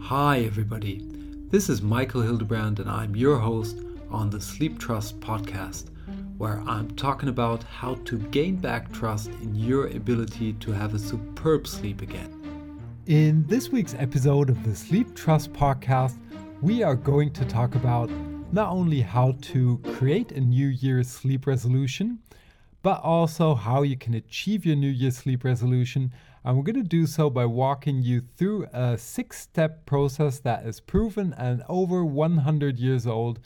Hi, everybody. This is Michael Hildebrand, and I'm your host on the Sleep Trust podcast, where I'm talking about how to gain back trust in your ability to have a superb sleep again. In this week's episode of the Sleep Trust podcast, we are going to talk about not only how to create a New Year's sleep resolution, but also how you can achieve your New Year's sleep resolution and we're going to do so by walking you through a six step process that is proven and over 100 years old.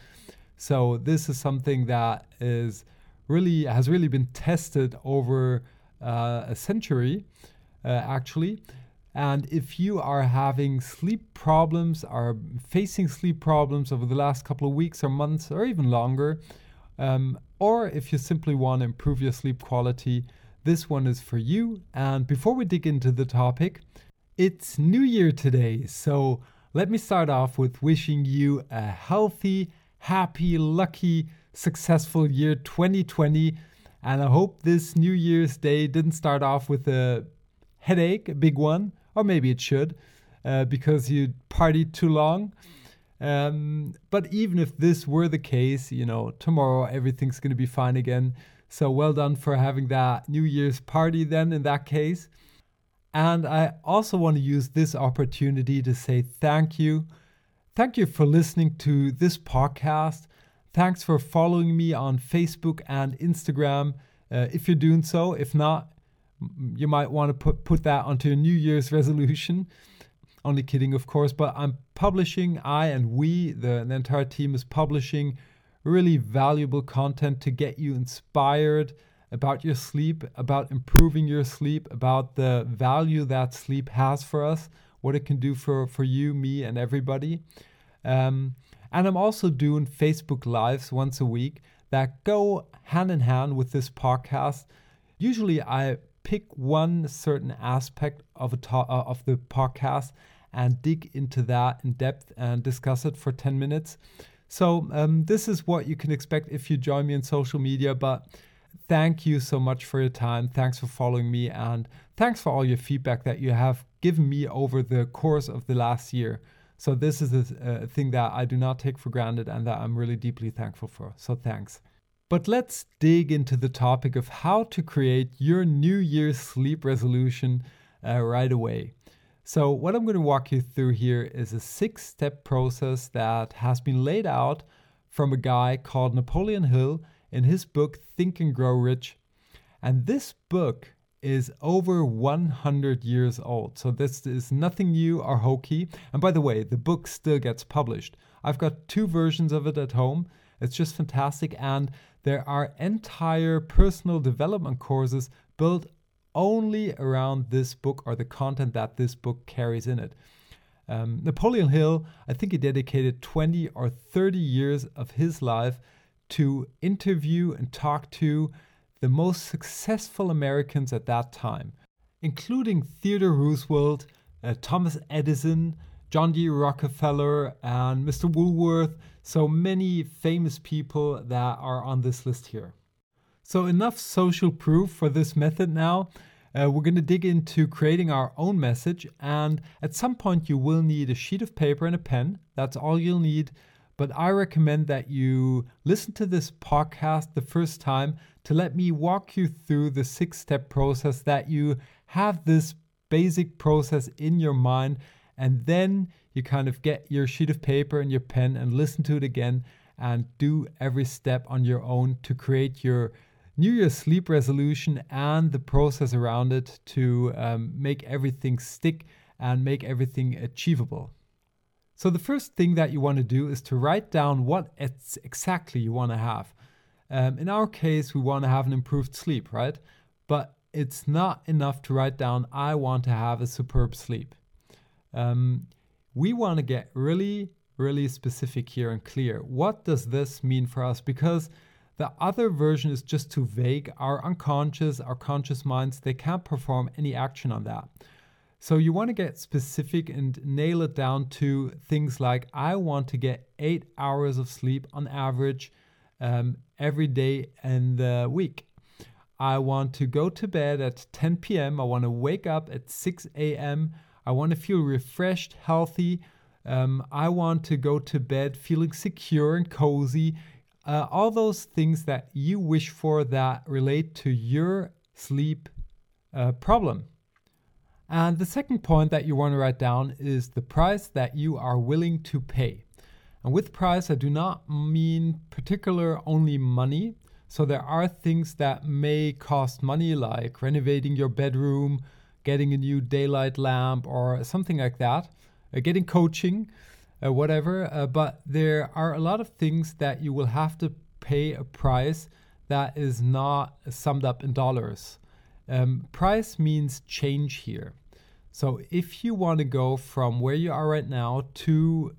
So, this is something that is really has really been tested over uh, a century, uh, actually. And if you are having sleep problems, are facing sleep problems over the last couple of weeks or months or even longer, um, or if you simply want to improve your sleep quality, this one is for you. And before we dig into the topic, it's New Year today. So let me start off with wishing you a healthy, happy, lucky, successful year 2020. And I hope this New Year's Day didn't start off with a headache, a big one, or maybe it should, uh, because you partied too long. Um, but even if this were the case, you know, tomorrow everything's going to be fine again. So well done for having that New Year's party then in that case. And I also want to use this opportunity to say thank you. Thank you for listening to this podcast. Thanks for following me on Facebook and Instagram. Uh, if you're doing so, if not, you might want to put, put that onto a New Year's resolution. Only kidding, of course, but I'm publishing, I and we, the, the entire team is publishing really valuable content to get you inspired about your sleep, about improving your sleep, about the value that sleep has for us, what it can do for, for you, me, and everybody. Um, and I'm also doing Facebook Lives once a week that go hand in hand with this podcast. Usually, I pick one certain aspect of a to- uh, of the podcast and dig into that in depth and discuss it for 10 minutes. So um, this is what you can expect if you join me on social media. But thank you so much for your time. Thanks for following me, and thanks for all your feedback that you have given me over the course of the last year. So this is a, a thing that I do not take for granted, and that I'm really deeply thankful for. So thanks. But let's dig into the topic of how to create your New Year's sleep resolution uh, right away. So, what I'm going to walk you through here is a six step process that has been laid out from a guy called Napoleon Hill in his book Think and Grow Rich. And this book is over 100 years old. So, this is nothing new or hokey. And by the way, the book still gets published. I've got two versions of it at home. It's just fantastic. And there are entire personal development courses built only around this book or the content that this book carries in it. Um, Napoleon Hill, I think he dedicated 20 or 30 years of his life to interview and talk to the most successful Americans at that time, including Theodore Roosevelt, uh, Thomas Edison, John D. Rockefeller, and Mr. Woolworth. So many famous people that are on this list here. So, enough social proof for this method now. Uh, we're going to dig into creating our own message, and at some point, you will need a sheet of paper and a pen. That's all you'll need. But I recommend that you listen to this podcast the first time to let me walk you through the six step process, that you have this basic process in your mind, and then you kind of get your sheet of paper and your pen and listen to it again and do every step on your own to create your New Year's sleep resolution and the process around it to um, make everything stick and make everything achievable. So, the first thing that you want to do is to write down what it's exactly you want to have. Um, in our case, we want to have an improved sleep, right? But it's not enough to write down, I want to have a superb sleep. Um, we want to get really, really specific here and clear. What does this mean for us? Because the other version is just too vague. Our unconscious, our conscious minds, they can't perform any action on that. So you want to get specific and nail it down to things like I want to get eight hours of sleep on average um, every day in the week. I want to go to bed at 10 p.m. I want to wake up at 6 a.m. I want to feel refreshed, healthy. Um, I want to go to bed feeling secure and cozy. Uh, all those things that you wish for that relate to your sleep uh, problem. And the second point that you want to write down is the price that you are willing to pay. And with price, I do not mean particular only money. So there are things that may cost money, like renovating your bedroom, getting a new daylight lamp, or something like that, uh, getting coaching, uh, whatever. Uh, but there are a lot of things that you will have to pay a price that is not summed up in dollars. Um, price means change here. So if you want to go from where you are right now to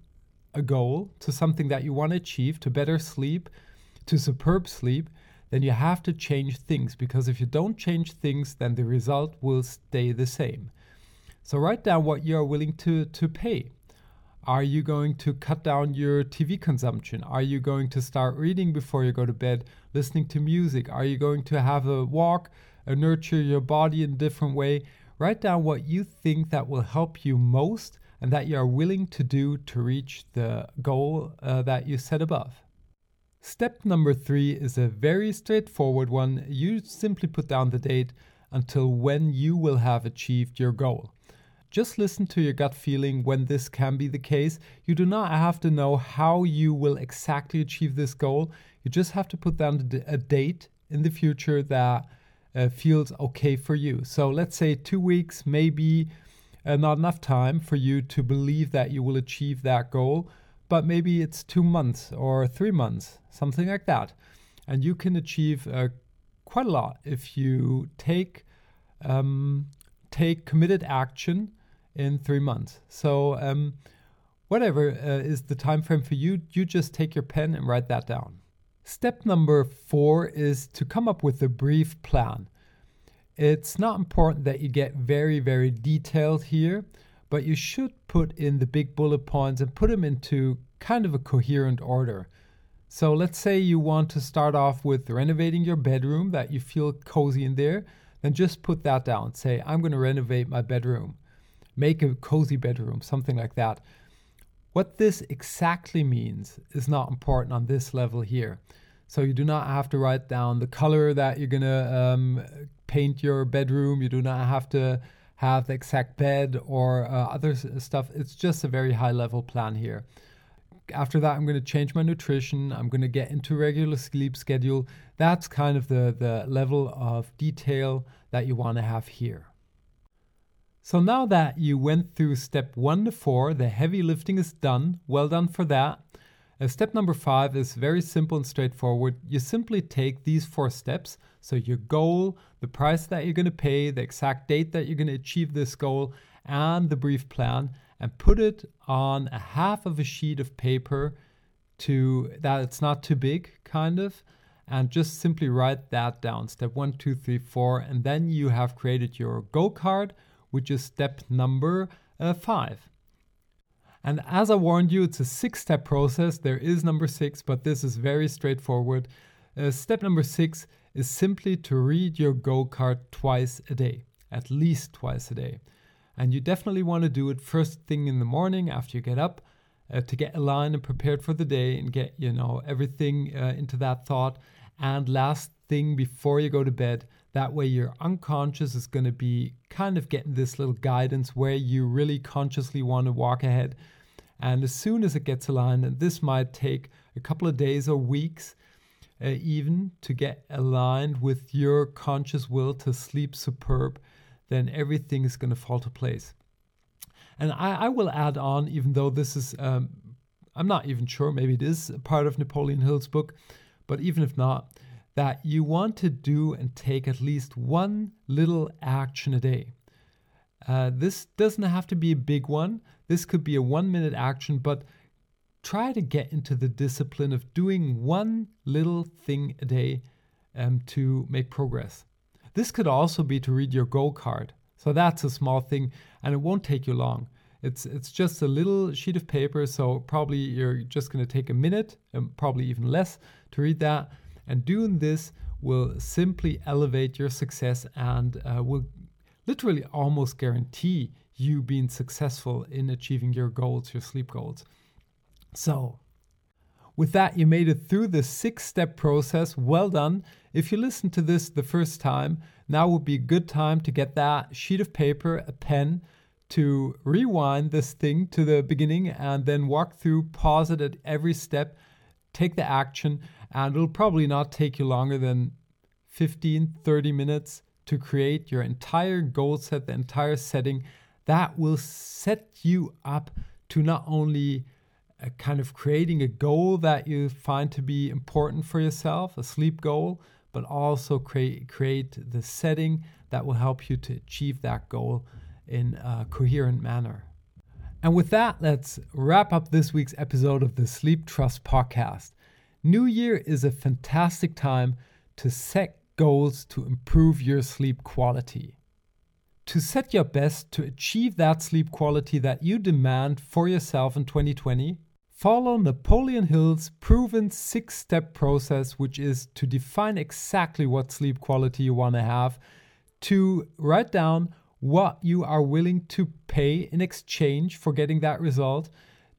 a goal, to something that you want to achieve, to better sleep, to superb sleep, then you have to change things because if you don't change things, then the result will stay the same. So write down what you are willing to, to pay. Are you going to cut down your TV consumption? Are you going to start reading before you go to bed, listening to music? Are you going to have a walk, uh, nurture your body in a different way? Write down what you think that will help you most and that you are willing to do to reach the goal uh, that you set above. Step number three is a very straightforward one. You simply put down the date until when you will have achieved your goal. Just listen to your gut feeling when this can be the case. You do not have to know how you will exactly achieve this goal. You just have to put down a date in the future that uh, feels okay for you. So let's say two weeks, maybe uh, not enough time for you to believe that you will achieve that goal, but maybe it's two months or three months, something like that. And you can achieve uh, quite a lot if you take um, take committed action in three months. So um, whatever uh, is the time frame for you, you just take your pen and write that down. Step number four is to come up with a brief plan. It's not important that you get very, very detailed here, but you should put in the big bullet points and put them into kind of a coherent order. So let's say you want to start off with renovating your bedroom, that you feel cozy in there, then just put that down. Say, I'm going to renovate my bedroom, make a cozy bedroom, something like that. What this exactly means is not important on this level here. So you do not have to write down the color that you're gonna um, paint your bedroom. You do not have to have the exact bed or uh, other stuff. It's just a very high level plan here. After that, I'm going to change my nutrition. I'm going to get into regular sleep schedule. That's kind of the, the level of detail that you want to have here. So now that you went through step one to four, the heavy lifting is done. Well done for that. Step number five is very simple and straightforward. You simply take these four steps. So, your goal, the price that you're going to pay, the exact date that you're going to achieve this goal, and the brief plan, and put it on a half of a sheet of paper to that it's not too big, kind of, and just simply write that down. Step one, two, three, four, and then you have created your goal card, which is step number uh, five. And as I warned you, it's a six step process. There is number six, but this is very straightforward. Uh, step number six is simply to read your goal card twice a day, at least twice a day. And you definitely want to do it first thing in the morning after you get up uh, to get aligned and prepared for the day and get, you know, everything uh, into that thought. And last thing before you go to bed, that way your unconscious is going to be kind of getting this little guidance where you really consciously want to walk ahead and as soon as it gets aligned, and this might take a couple of days or weeks, uh, even to get aligned with your conscious will to sleep superb, then everything is going to fall to place. And I, I, will add on, even though this is, um, I'm not even sure, maybe it is part of Napoleon Hill's book, but even if not, that you want to do and take at least one little action a day. Uh, this doesn't have to be a big one. This could be a one minute action, but try to get into the discipline of doing one little thing a day um, to make progress. This could also be to read your goal card. So that's a small thing and it won't take you long. It's, it's just a little sheet of paper, so probably you're just going to take a minute, and probably even less, to read that. And doing this will simply elevate your success and uh, will literally almost guarantee you being successful in achieving your goals, your sleep goals. So, with that, you made it through the six step process. Well done. If you listened to this the first time, now would be a good time to get that sheet of paper, a pen, to rewind this thing to the beginning and then walk through, pause it at every step, take the action, and it'll probably not take you longer than 15, 30 minutes to create your entire goal set, the entire setting that will set you up to not only uh, kind of creating a goal that you find to be important for yourself, a sleep goal, but also create create the setting that will help you to achieve that goal in a coherent manner. And with that, let's wrap up this week's episode of the Sleep Trust podcast. New Year is a fantastic time to set goals to improve your sleep quality. To set your best to achieve that sleep quality that you demand for yourself in 2020, follow Napoleon Hill's proven six step process, which is to define exactly what sleep quality you want to have, to write down what you are willing to pay in exchange for getting that result,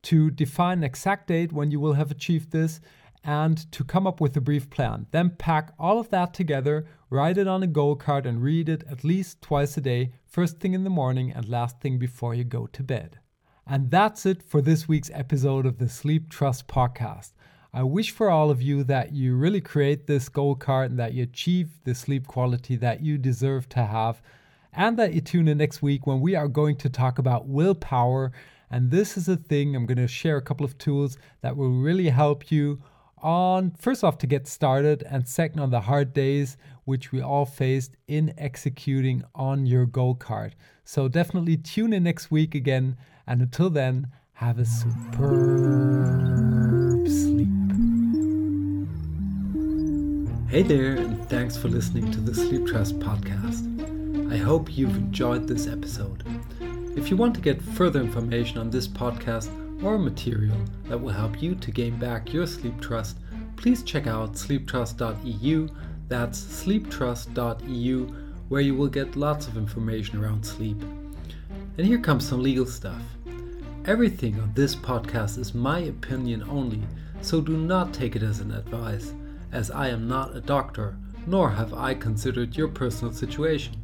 to define an exact date when you will have achieved this, and to come up with a brief plan. Then pack all of that together, write it on a goal card, and read it at least twice a day, first thing in the morning and last thing before you go to bed. And that's it for this week's episode of the Sleep Trust podcast. I wish for all of you that you really create this goal card and that you achieve the sleep quality that you deserve to have, and that you tune in next week when we are going to talk about willpower. And this is a thing I'm going to share a couple of tools that will really help you on first off to get started and second on the hard days which we all faced in executing on your goal card. So definitely tune in next week again and until then have a superb sleep. Hey there and thanks for listening to the Sleep Trust podcast. I hope you've enjoyed this episode. If you want to get further information on this podcast or material that will help you to gain back your sleep trust, please check out sleeptrust.eu. That's sleeptrust.eu, where you will get lots of information around sleep. And here comes some legal stuff. Everything on this podcast is my opinion only, so do not take it as an advice, as I am not a doctor, nor have I considered your personal situation.